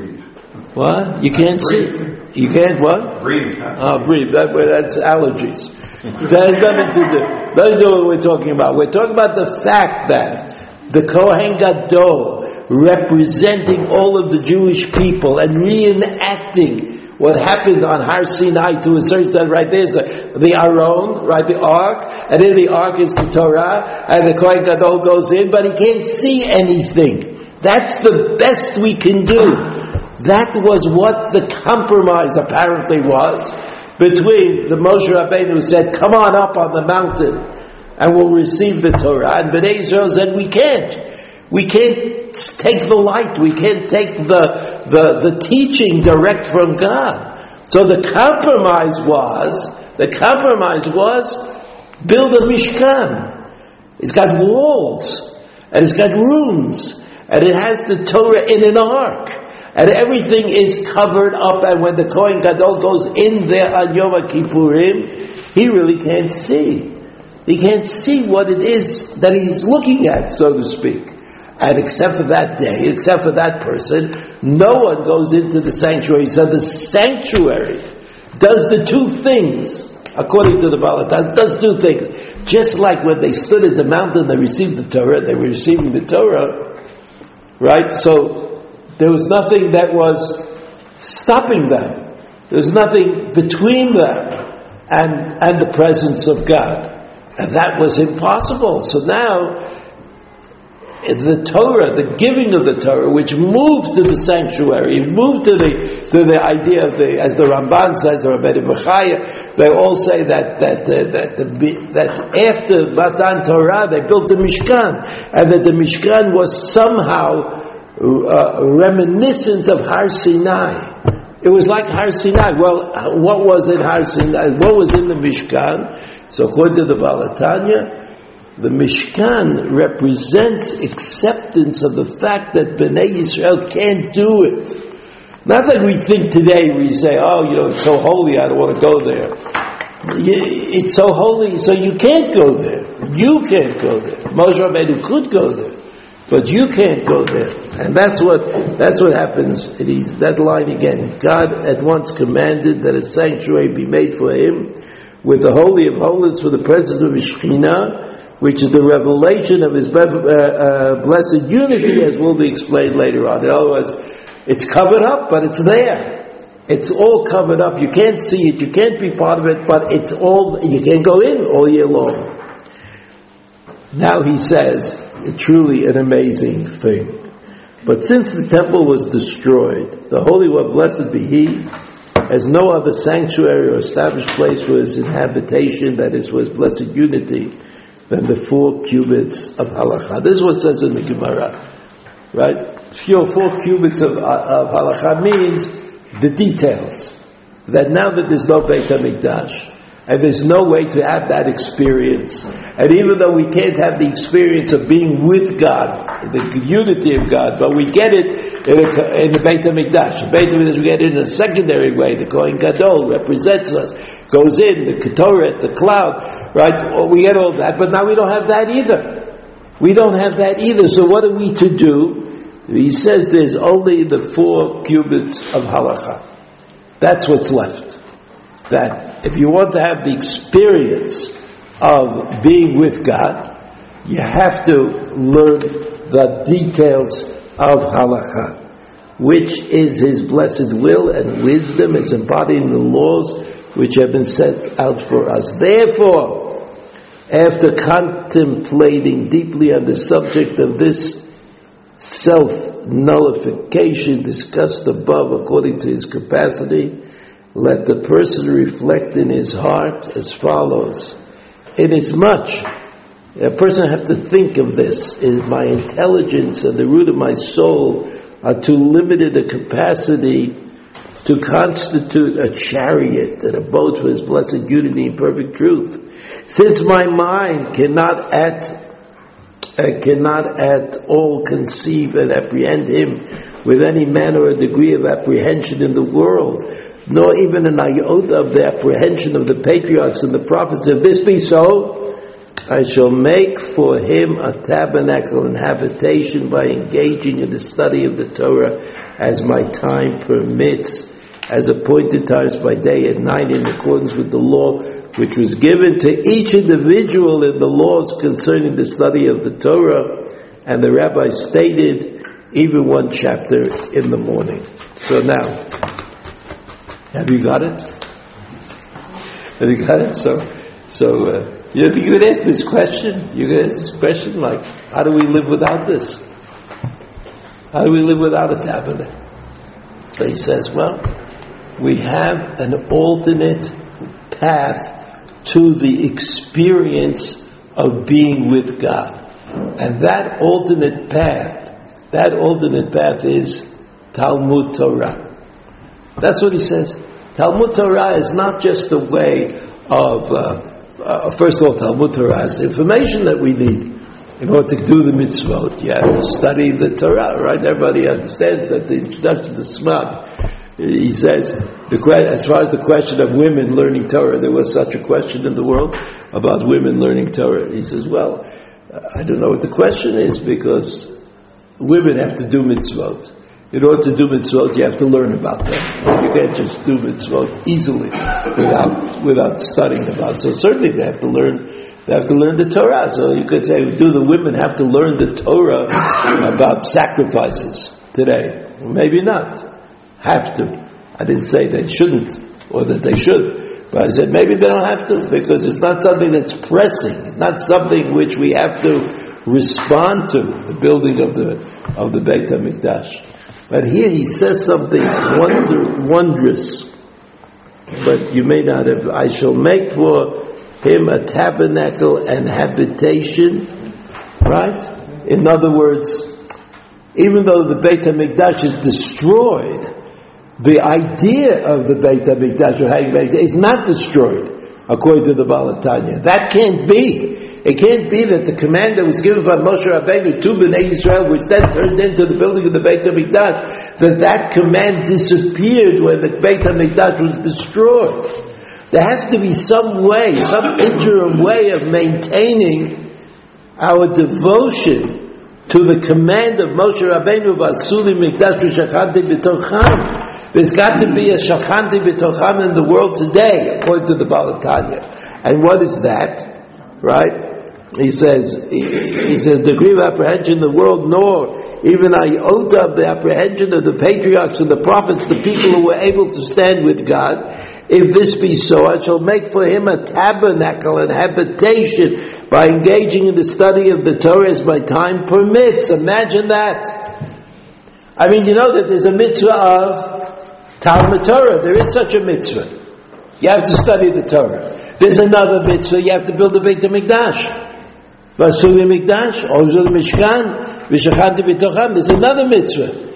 What? You can't see. You can't what? Breathe. Ah, breathe. That, that's allergies. That has nothing to do. Do with what we're talking about. We're talking about the fact that the Kohen Gadol, representing all of the Jewish people and reenacting what happened on Har Sinai to a certain extent, right there's the, Aron, right, the Ark, and in the Ark is the Torah, and the Kohen Gadol goes in, but he can't see anything. That's the best we can do. That was what the compromise apparently was between the Moshe Rabbeinu who said, come on up on the mountain and we'll receive the Torah, and Bnei Israel said, we can't. We can't take the light. We can't take the, the, the teaching direct from God. So the compromise was, the compromise was, build a Mishkan. It's got walls, and it's got rooms, and it has the Torah in an ark, and everything is covered up, and when the Kohen Gadol goes in there on Yom Kippurim, he really can't see. He can't see what it is that he's looking at, so to speak. And except for that day, except for that person, no one goes into the sanctuary. So the sanctuary does the two things, according to the Baal does two things. Just like when they stood at the mountain, they received the Torah, they were receiving the Torah, right? So there was nothing that was stopping them. There was nothing between them and, and the presence of God. And that was impossible. So now, the Torah, the giving of the Torah, which moved to the sanctuary, moved to the to the idea of the, as the Ramban says, the Rabbi Bechaya, they all say that that that that, that after Matan Torah they built the Mishkan, and that the Mishkan was somehow uh, reminiscent of Har Sinai. It was like Har Sinai. Well, what was it Har Sinai? What was in the Mishkan? So according to the Baal HaTanya, the Mishkan represents acceptance of the fact that Bnei Yisrael can't do it. Not that we think today, we say, oh, you know, it's so holy, I don't want to go there. It's so holy, so you can't go there. You can't go there. Moshe Rabbeinu could go there, but you can't go there. And that's what, that's what happens. It is that line again. God at once commanded that a sanctuary be made for him with the Holy of Holies for the presence of His which is the revelation of His uh, uh, blessed unity, as will be explained later on. In other words, it's covered up, but it's there. It's all covered up. You can't see it. You can't be part of it, but it's all, you can go in all year long. Now he says, truly an amazing thing. But since the temple was destroyed, the Holy One, blessed be He, has no other sanctuary or established place for His inhabitation, that is, for His blessed unity, than the four cubits of halacha. This is what says in the Gemara, right? Four, four cubits of, of halacha means the details. That now that there's no Beit HaMikdash, and there's no way to have that experience. And even though we can't have the experience of being with God, the unity of God, but we get it in, a, in the Beit HaMikdash. The Beit HaMikdash, we get it in a secondary way. The Kohen Gadol represents us, goes in, the Ketoret, the cloud, right? We get all that, but now we don't have that either. We don't have that either. So what are we to do? He says there's only the four cubits of halacha. That's what's left. That if you want to have the experience of being with God, you have to learn the details of halacha, which is His blessed will and wisdom, is embodied in the laws which have been set out for us. Therefore, after contemplating deeply on the subject of this self nullification discussed above according to his capacity, let the person reflect in his heart as follows. Inasmuch, a person have to think of this, is my intelligence and the root of my soul are too limited a capacity to constitute a chariot and a boat for his blessed unity and perfect truth. Since my mind cannot at uh, cannot at all conceive and apprehend him with any manner or degree of apprehension in the world, nor even an iota of the apprehension of the patriarchs and the prophets. If this be so, I shall make for him a tabernacle and habitation by engaging in the study of the Torah as my time permits, as appointed times by day and night in accordance with the law which was given to each individual in the laws concerning the study of the Torah, and the rabbi stated even one chapter in the morning. So now, have you got it? Have you got it? So, so uh, you, you could ask this question. You could ask this question like, how do we live without this? How do we live without a tabernacle? So he says, well, we have an alternate path to the experience of being with God. And that alternate path, that alternate path is Talmud Torah. That's what he says. Talmud Torah is not just a way of, uh, uh, first of all, Talmud Torah is information that we need in order to do the mitzvot. You have to study the Torah, right? Everybody understands that the introduction to Smag he says, the, as far as the question of women learning Torah, there was such a question in the world about women learning Torah. He says, well, I don't know what the question is because women have to do mitzvot. In order to do mitzvot, you have to learn about them. You can't just do mitzvot easily without without studying about. So certainly they have to learn. They have to learn the Torah. So you could say, do the women have to learn the Torah about sacrifices today? Maybe not have to. I didn't say they shouldn't or that they should, but I said maybe they don't have to because it's not something that's pressing. It's not something which we have to respond to the building of the of the Beit Hamikdash. But here he says something wonder, wondrous. But you may not have. I shall make for him a tabernacle and habitation. Right? In other words, even though the Beit Hamikdash is destroyed, the idea of the Beit HaMikdash or Beit is not destroyed, according to the Baal HaTanya. That can't be. It can't be that the command that was given by Moshe Rabbeinu to Bnei Israel, which then turned into the building of the Beit HaMikdash, that that command disappeared when the Beit HaMikdash was destroyed. There has to be some way, some interim way of maintaining our devotion to the command of Moshe Rabbeinu Vasuli Mikdash Shachanti B'tocham. There's got to be a Shachanti B'tocham in the world today, according to the Baal HaTanya. And what is that? Right? He says, he, he says, degree of apprehension in the world, nor even iota of the apprehension of the patriarchs and the prophets, the people who were able to stand with God. If this be so, I shall make for him a tabernacle and habitation by engaging in the study of the Torah as my time permits. Imagine that. I mean, you know that there's a mitzvah of Talmud Torah. There is such a mitzvah. You have to study the Torah. There's another mitzvah. You have to build a Beit HaMikdash. Vasuli Mikdash, Ozul Mishkan, Vishachanti B'tocham. There's another mitzvah.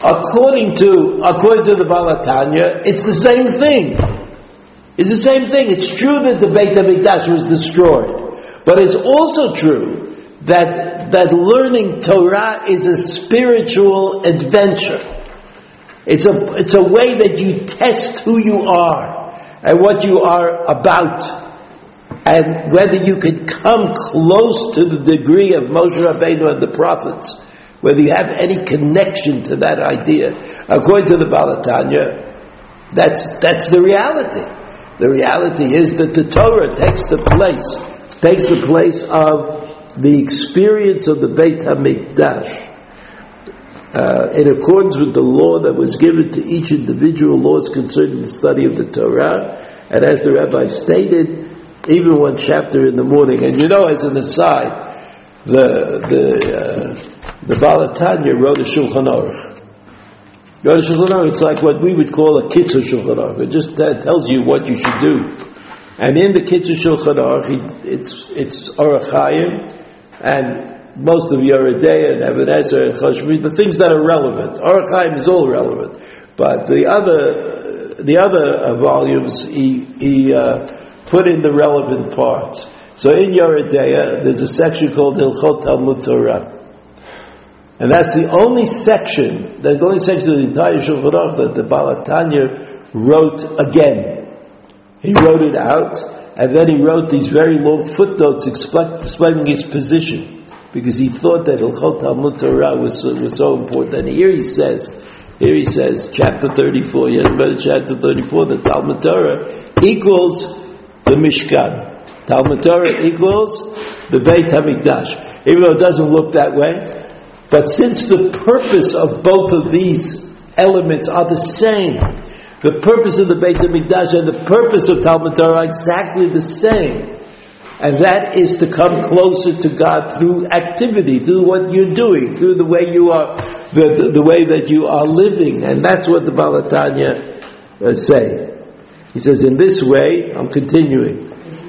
According to, according to the Baal HaTanya, it's the same thing. It's the same thing. It's true that the Beit HaMikdash was destroyed. But it's also true that, that learning Torah is a spiritual adventure. It's a, it's a way that you test who you are and what you are about and whether you can come close to the degree of Moshe Rabbeinu and the prophets whether you have any connection to that idea. According to the Baal HaTanya, that's, that's the reality. The reality is that the Torah takes the place, takes the place of the experience of the Beit HaMikdash. Uh, in accordance with the law that was given to each individual, laws concerning the study of the Torah, and as the rabbi stated, even one chapter in the morning. And you know, as an aside, the the uh, the Baal HaTanya wrote a Shulchan Aruch. Wrote a Shulchan Aruch. It's like what we would call a Kitzur Shulchan Aruch. It just uh, tells you what you should do. And in the Kitzur Shulchan Aruch, it's it's Orach Chaim and most of Yoreh De'ah and Even HaEzer and Choshmi, the things that are relevant. Orach Chaim is all relevant, but the other the other uh, volumes he he uh, put in the relevant parts. So in Yoreh De'ah, there's a section called Hilchot Talmud Torah. And that's the only section, that's the only section of the entire Shulchan Aruch that the Baal HaTanya wrote again. He wrote it out, and then he wrote these very long footnotes explaining his position, because he thought that Hilchot Talmud Torah was so, was so important. And here he says, here he says, chapter 34, he has read chapter 34, the Talmud Torah equals the Mishkan. Talmud Torah equals the Beit HaMikdash. Even though it doesn't look that way, but since the purpose of both of these elements are the same, the purpose of the Beit HaMikdash and the purpose of Talmud Torah are exactly the same. And that is to come closer to God through activity, through what you're doing, through the way you are, the, the, the way that you are living. And that's what the Baal HaTanya uh, say. He says, in this way, I'm continuing,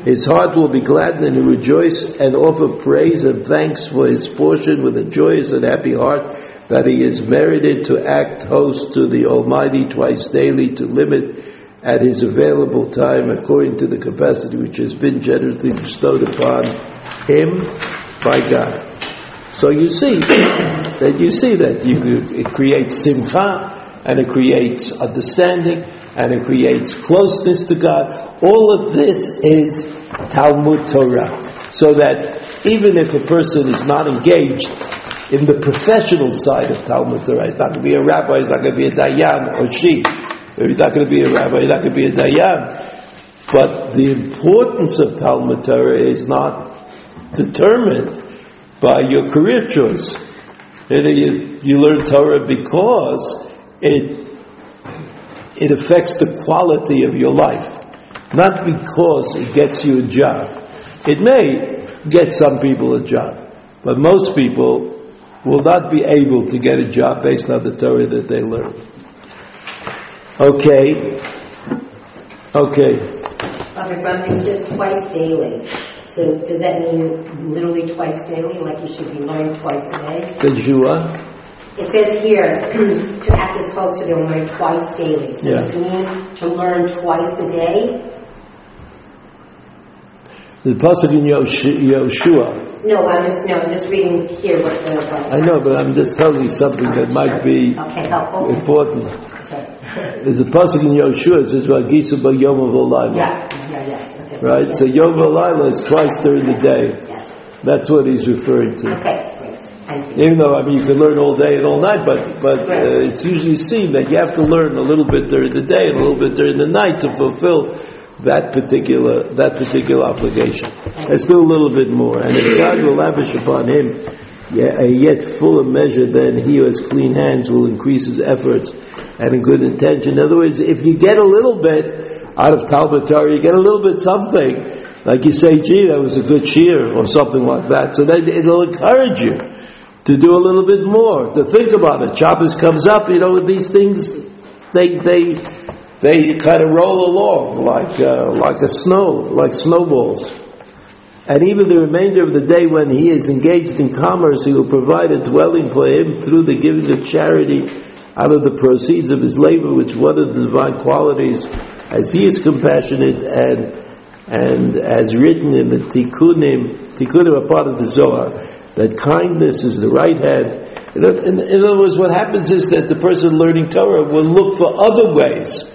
his heart will be glad and he will rejoice and offer praise and thanks for his portion with a joyous and happy heart that he is merited to act host to the Almighty twice daily to limit at his available time according to the capacity which has been generously bestowed upon him by God. So you see *coughs* that you see that you, it creates simcha and it creates understanding and it creates closeness to God. All of this is Talmud Torah. So that even if a person is not engaged in the professional side of Talmud Torah, he's not going to be a rabbi, he's not going to be a dayan or she, he's not going to be a rabbi, he's not going to be a dayan. But the importance of Talmud Torah is not determined by your career choice. You, you learn Torah because it it affects the quality of your life, not because it gets you a job. It may get some people a job, but most people will not be able to get a job based on the Torah that they learn. Okay. Okay. Father Brahman says twice daily. So does that mean literally twice daily, like you should be learning twice a day? The Jua. It says here *clears throat* to act as host to the Almighty twice daily. So Yeah. does it mean to learn twice a day? The pasuk in Yosh- Yoshua. No, I'm just no, I'm just reading here what the. I know, but I'm just telling you something that might be Okay, helpful. important. Okay. There's a pasuk in Yoshua that says "Vagisu Yom of Yeah, yeah, yes. Okay. Right. So Yom V'Layla is twice during the day. Yes. That's what he's referring to. Okay, great. Even though, I mean, you can learn all day and all night, but, but uh, it's usually seen that you have to learn a little bit during the day and a little bit during the night to fulfill that particular, that particular obligation. Let's do a little bit more. And if God will lavish upon him a yet fuller measure, then he who has clean hands will increase his efforts and a good intention. In other words, if you get a little bit out of Talmud Torah, you get a little bit something, like you say, gee, that was a good cheer, or something like that, so then it'll encourage you to do a little bit more, to think about it. Shabbos comes up, you know, these things, they, they, they kind of roll along like, uh, like a snow, like snowballs. And even the remainder of the day when he is engaged in commerce, he will provide a dwelling for him through the giving of charity out of the proceeds of his labor, which one of the divine qualities, as he is compassionate and, and as written in the Tikkunim, Tikkunim are part of the Zohar, that kindness is the right hand. In, in, other words, what happens is that the person learning Torah will look for other ways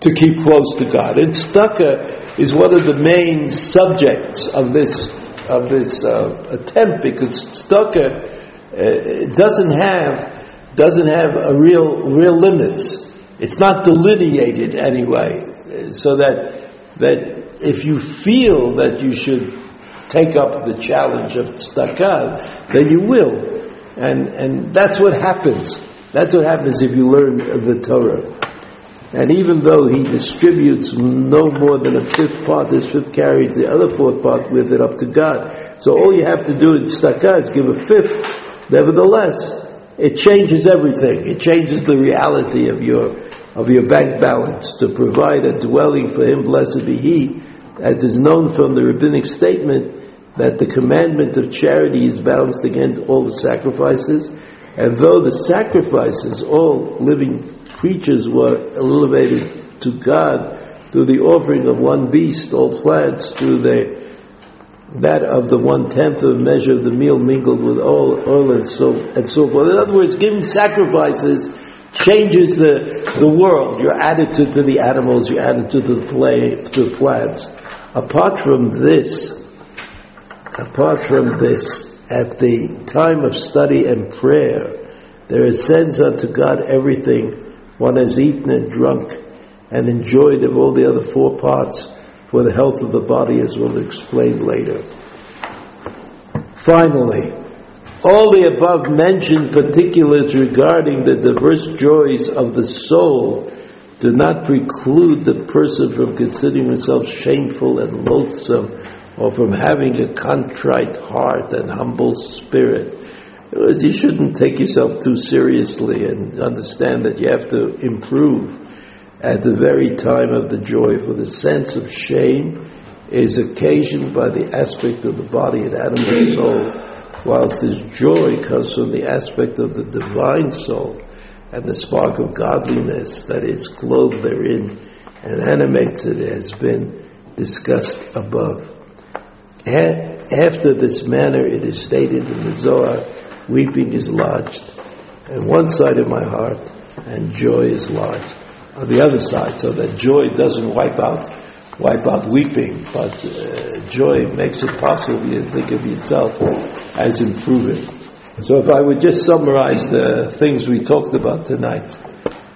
to keep close to God. And tzedakah is one of the main subjects of this of this uh, attempt because tzedakah uh, doesn't have doesn't have a real real limits. It's not delineated anyway, so that that if you feel that you should take up the challenge of tzedakah, then you will. And, and that's what happens. That's what happens if you learn the Torah. And even though he distributes no more than a fifth part, this fifth carries the other fourth part with it up to God. So all you have to do in tzedakah is give a fifth. Nevertheless, it changes everything. It changes the reality of your of your bank balance to provide a dwelling for him. Blessed be he, as is known from the rabbinic statement that the commandment of charity is balanced against all the sacrifices, and though the sacrifices, all living creatures were elevated to God through the offering of one beast, all plants through the that of the one tenth of measure of the meal mingled with all oil and so and so forth. In other words, giving sacrifices changes the the world, your attitude to the animals, your attitude to the play to the plants. Apart from this, apart from this, at the time of study and prayer, there ascends unto God everything one has eaten and drunk and enjoyed of all the other four parts for the health of the body, as we'll explain later. Finally, all the above mentioned particulars regarding the diverse joys of the soul do not preclude the person from considering himself shameful and loathsome or from having a contrite heart and humble spirit. You shouldn't take yourself too seriously and understand that you have to improve at the very time of the joy, for the sense of shame is occasioned by the aspect of the body and animal soul, whilst this joy comes from the aspect of the divine soul and the spark of godliness that is clothed therein and animates it has been discussed above. After this manner it is stated in the Zohar, weeping is lodged on one side of my heart and joy is lodged on the other side, so that joy doesn't wipe out wipe out weeping, but uh, joy makes it possible you to think of yourself as improving. So if I would just summarize the things we talked about tonight,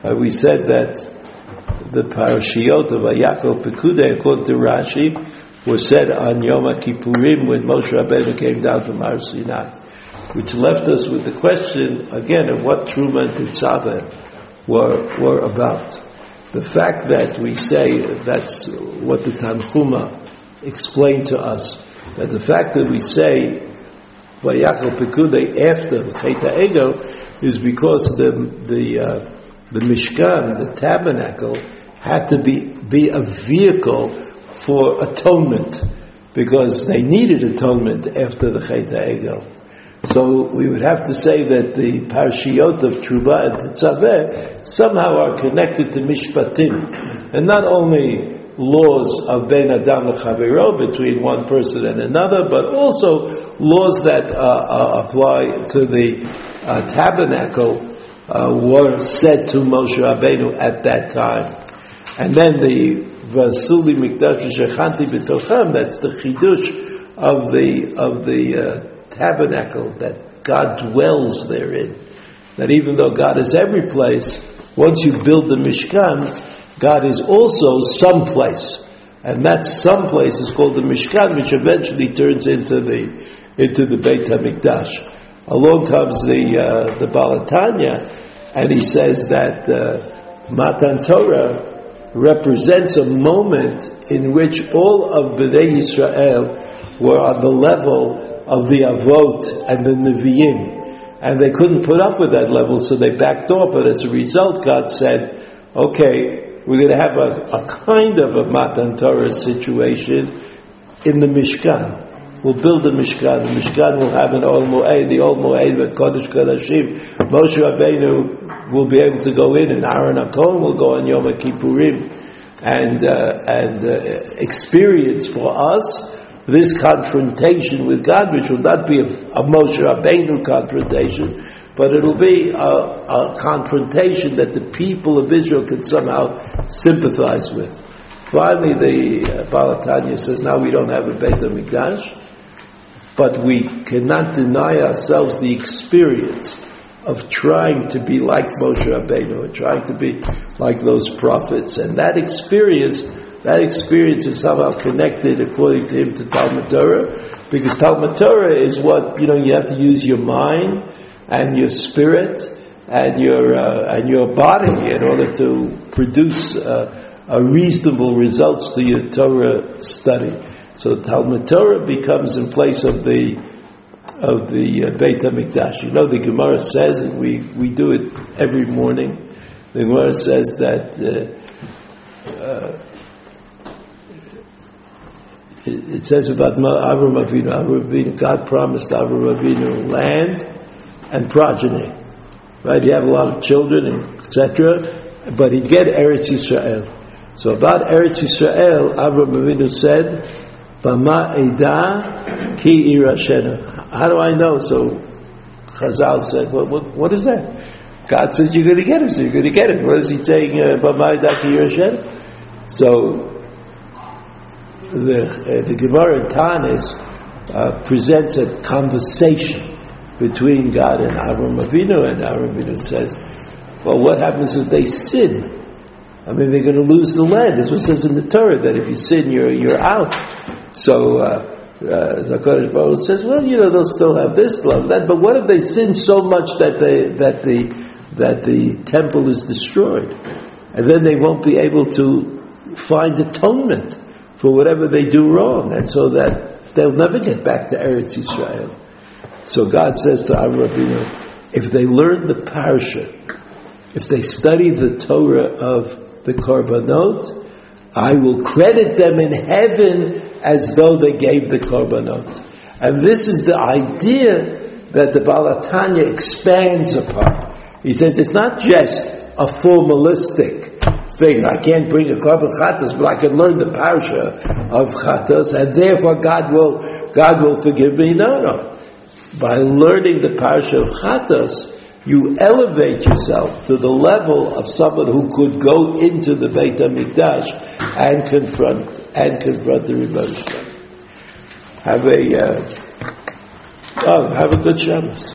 uh, we said that the parashiyot of Vayakel Pekudei, according to Rashi, was said on Yom Kippurim when Moshe Rabbeinu came down from Har Sinai, which left us with the question again of what Truma and Tetzaveh were were about. The fact that we say that's what the Tanchuma explained to us, that the fact that we say Vayakel Pekude after Cheta Egel is because the the uh, the Mishkan, the tabernacle, had to be be a vehicle for atonement because they needed atonement after the Cheta Egel. So we would have to say that the parashiot of Truma and Tetzaveh somehow are connected to Mishpatim, and not only laws of Ben Adam Lechavero between one person and another, but also laws that uh, uh, apply to the uh, tabernacle uh, were said to Moshe Rabbeinu at that time. And then the Vasuli Mikdash Shechanti B'Tochem, that's the Chidush of the, of the uh, tabernacle that God dwells therein. That even though God is every place, once you build the Mishkan, God is also someplace. And that someplace is called the Mishkan, which eventually turns into the, into the Beit HaMikdash. Along comes the, uh, the Baal HaTanya, and he says that uh, Matan Torah represents a moment in which all of Bnei Israel were on the level of the Avot and the Nevi'im. And they couldn't put up with that level, so they backed off. And as a result, God said, okay, we're going to have a, a kind of a Matan Torah situation in the Mishkan. We'll build the Mishkan. The Mishkan will have an Ol Moed, the Ol Moed with Kodesh Kodashim. Moshe Rabbeinu will be able to go in, and Aaron HaKohen will go on Yom Kippurim and uh, and uh, experience for us this confrontation with God, which will not be a, a Moshe Rabbeinu confrontation, but it'll be a, a, confrontation that the people of Israel can somehow sympathize with. Finally, the uh, Baal HaTanya says, now we don't have a Beit HaMikdash, but we cannot deny ourselves the experience of trying to be like Moshe Rabbeinu and trying to be like those prophets. And that experience, that experience is somehow connected, according to him, to Talmud Torah, because Talmud Torah is what, you know, you have to use your mind and your spirit and your, uh, and your body in order to produce uh, a reasonable results to your Torah study. So Talmud Torah becomes in place of the of the uh, Beit Hamikdash. You know, the Gemara says, and we, we do it every morning. The Gemara says that uh, uh, it, it, says about Avram Avinu. Avram Avinu, God promised Avram Avinu land and progeny. Right? He had a lot of children, etc. But he'd get Eretz Yisrael. So about Eretz Yisrael, Avram Avinu said, Bama Eda Ki Irashena. How do I know? So Chazal said, well, what, what is that? God says you're going to get it, so you're going to get it. What is he saying? Uh. So the, uh, the Gemara Tanis uh, presents a conversation between God and Avram Avinu, and Avram Avinu says, well, what happens if they sin? I mean, they're going to lose the land. This what it says in the Torah, that if you sin, you're, you're out. So uh, uh, Zakaria Baruch says, well, you know, they'll still have this love, that. But what if they sin so much that they that the that the temple is destroyed, and then they won't be able to find atonement for whatever they do wrong, and so that they'll never get back to Eretz Yisrael. So God says to Avram if they learn the parsha, if they study the Torah of the Korbanot, I will credit them in heaven as though they gave the korbanot. And this is the idea that the Baal HaTanya expands upon. He says it's not just a formalistic thing. I can't bring a korban chatas, but I can learn the parsha of chatas, and therefore God will God will forgive me. No, no. By learning the parsha of chatas, you elevate yourself to the level of someone who could go into the Beit HaMikdash and confront, and confront the Rebbe Have a, uh, oh, have a good Shabbos.